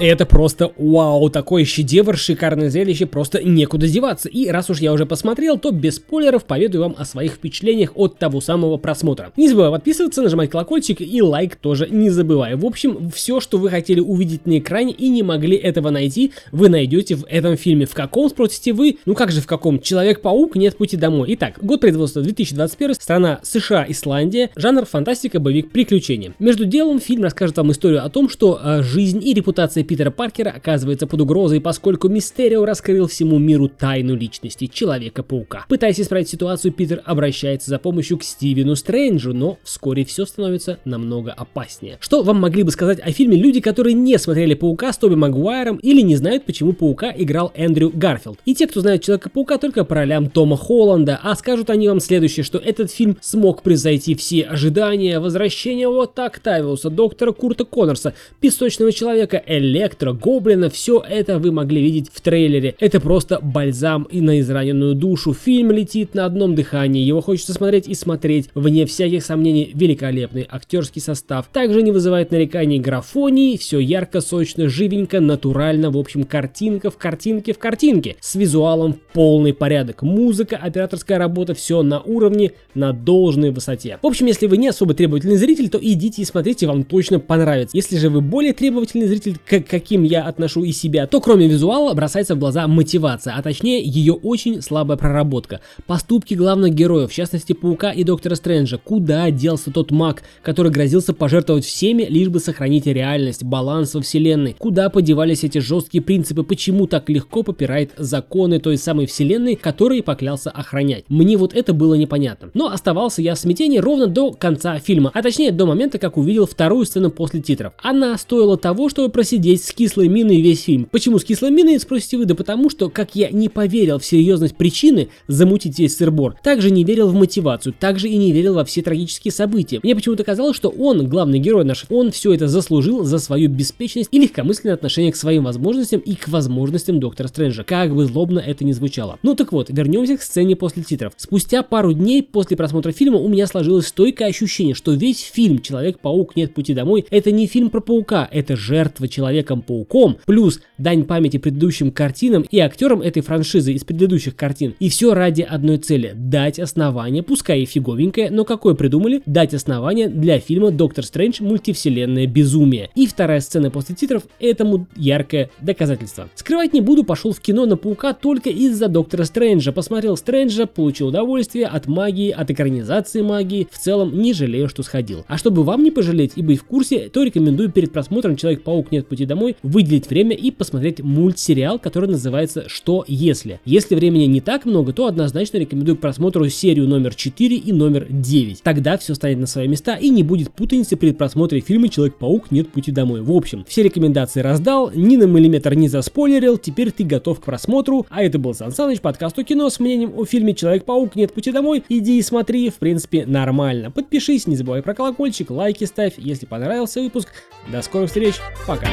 Это просто вау, такой шедевр, шикарное зрелище, просто некуда деваться. И раз уж я уже посмотрел, то без спойлеров поведаю вам о своих впечатлениях от того самого просмотра. Не забывай подписываться, нажимать колокольчик и лайк тоже не забывай. В общем, все, что вы хотели увидеть на экране и не могли этого найти, вы найдете в этом фильме. В каком, спросите вы? Ну как же в каком? Человек-паук, нет пути домой. Итак, год производства 2021, страна США, Исландия, жанр фантастика, боевик, приключения. Между делом фильм расскажет вам историю о том, что э, жизнь и репутация Питера Паркера оказывается под угрозой, поскольку Мистерио раскрыл всему миру тайну личности Человека-паука. Пытаясь исправить ситуацию, Питер обращается за помощью к Стивену Стрэнджу, но вскоре все становится намного опаснее. Что вам могли бы сказать о фильме люди, которые не смотрели Паука с Тоби Магуайром или не знают, почему Паука играл Эндрю Гарфилд? И те, кто знает Человека-паука только по ролям Тома Холланда, а скажут они вам следующее, что этот фильм смог превзойти все ожидания, возвращения вот Октавиуса, доктора Курта Коннорса, Песочного Человека, Электро, Гоблина, все это вы могли видеть в трейлере. Это просто бальзам и на израненную душу. Фильм летит на одном дыхании, его хочется смотреть и смотреть. Вне всяких сомнений, великолепный актерский состав. Также не вызывает нареканий графоний, все ярко, сочно, живенько, натурально, в общем, картинка в картинке в картинке. С визуалом в полный порядок. Музыка, операторская работа, все на уровне, на должной высоте. В общем, если вы не особо требовательный зритель, то идите и смотрите, вам точно понравится. Если же вы более требовательный зритель, как каким я отношу и себя, то кроме визуала бросается в глаза мотивация, а точнее ее очень слабая проработка. Поступки главных героев, в частности Паука и Доктора Стрэнджа, куда делся тот маг, который грозился пожертвовать всеми, лишь бы сохранить реальность, баланс во вселенной, куда подевались эти жесткие принципы, почему так легко попирает законы той самой вселенной, которые поклялся охранять. Мне вот это было непонятно. Но оставался я в смятении ровно до конца фильма, а точнее до момента, как увидел вторую сцену после титров. Она стоила того, чтобы просидеть смотреть с кислой миной весь фильм. Почему с кислой миной, спросите вы? Да потому что, как я не поверил в серьезность причины замутить весь сырбор, также не верил в мотивацию, также и не верил во все трагические события. Мне почему-то казалось, что он, главный герой наш, он все это заслужил за свою беспечность и легкомысленное отношение к своим возможностям и к возможностям Доктора Стрэнджа, как бы злобно это ни звучало. Ну так вот, вернемся к сцене после титров. Спустя пару дней после просмотра фильма у меня сложилось стойкое ощущение, что весь фильм «Человек-паук. Нет пути домой» это не фильм про паука, это жертва человека Человеком-пауком, плюс дань памяти предыдущим картинам и актерам этой франшизы из предыдущих картин. И все ради одной цели – дать основание, пускай и фиговенькое, но какое придумали, дать основание для фильма «Доктор Стрэндж. Мультивселенная безумие». И вторая сцена после титров этому яркое доказательство. Скрывать не буду, пошел в кино на Паука только из-за Доктора Стрэнджа. Посмотрел Стрэнджа, получил удовольствие от магии, от экранизации магии. В целом не жалею, что сходил. А чтобы вам не пожалеть и быть в курсе, то рекомендую перед просмотром «Человек-паук. Нет пути домой» домой, выделить время и посмотреть мультсериал, который называется «Что если?». Если времени не так много, то однозначно рекомендую к просмотру серию номер 4 и номер 9. Тогда все станет на свои места и не будет путаницы при просмотре фильма «Человек-паук. Нет пути домой». В общем, все рекомендации раздал, ни на миллиметр не заспойлерил, теперь ты готов к просмотру. А это был Сан Саныч, подкаст о кино с мнением о фильме «Человек-паук. Нет пути домой». Иди и смотри, в принципе, нормально. Подпишись, не забывай про колокольчик, лайки ставь, если понравился выпуск. До скорых встреч, пока.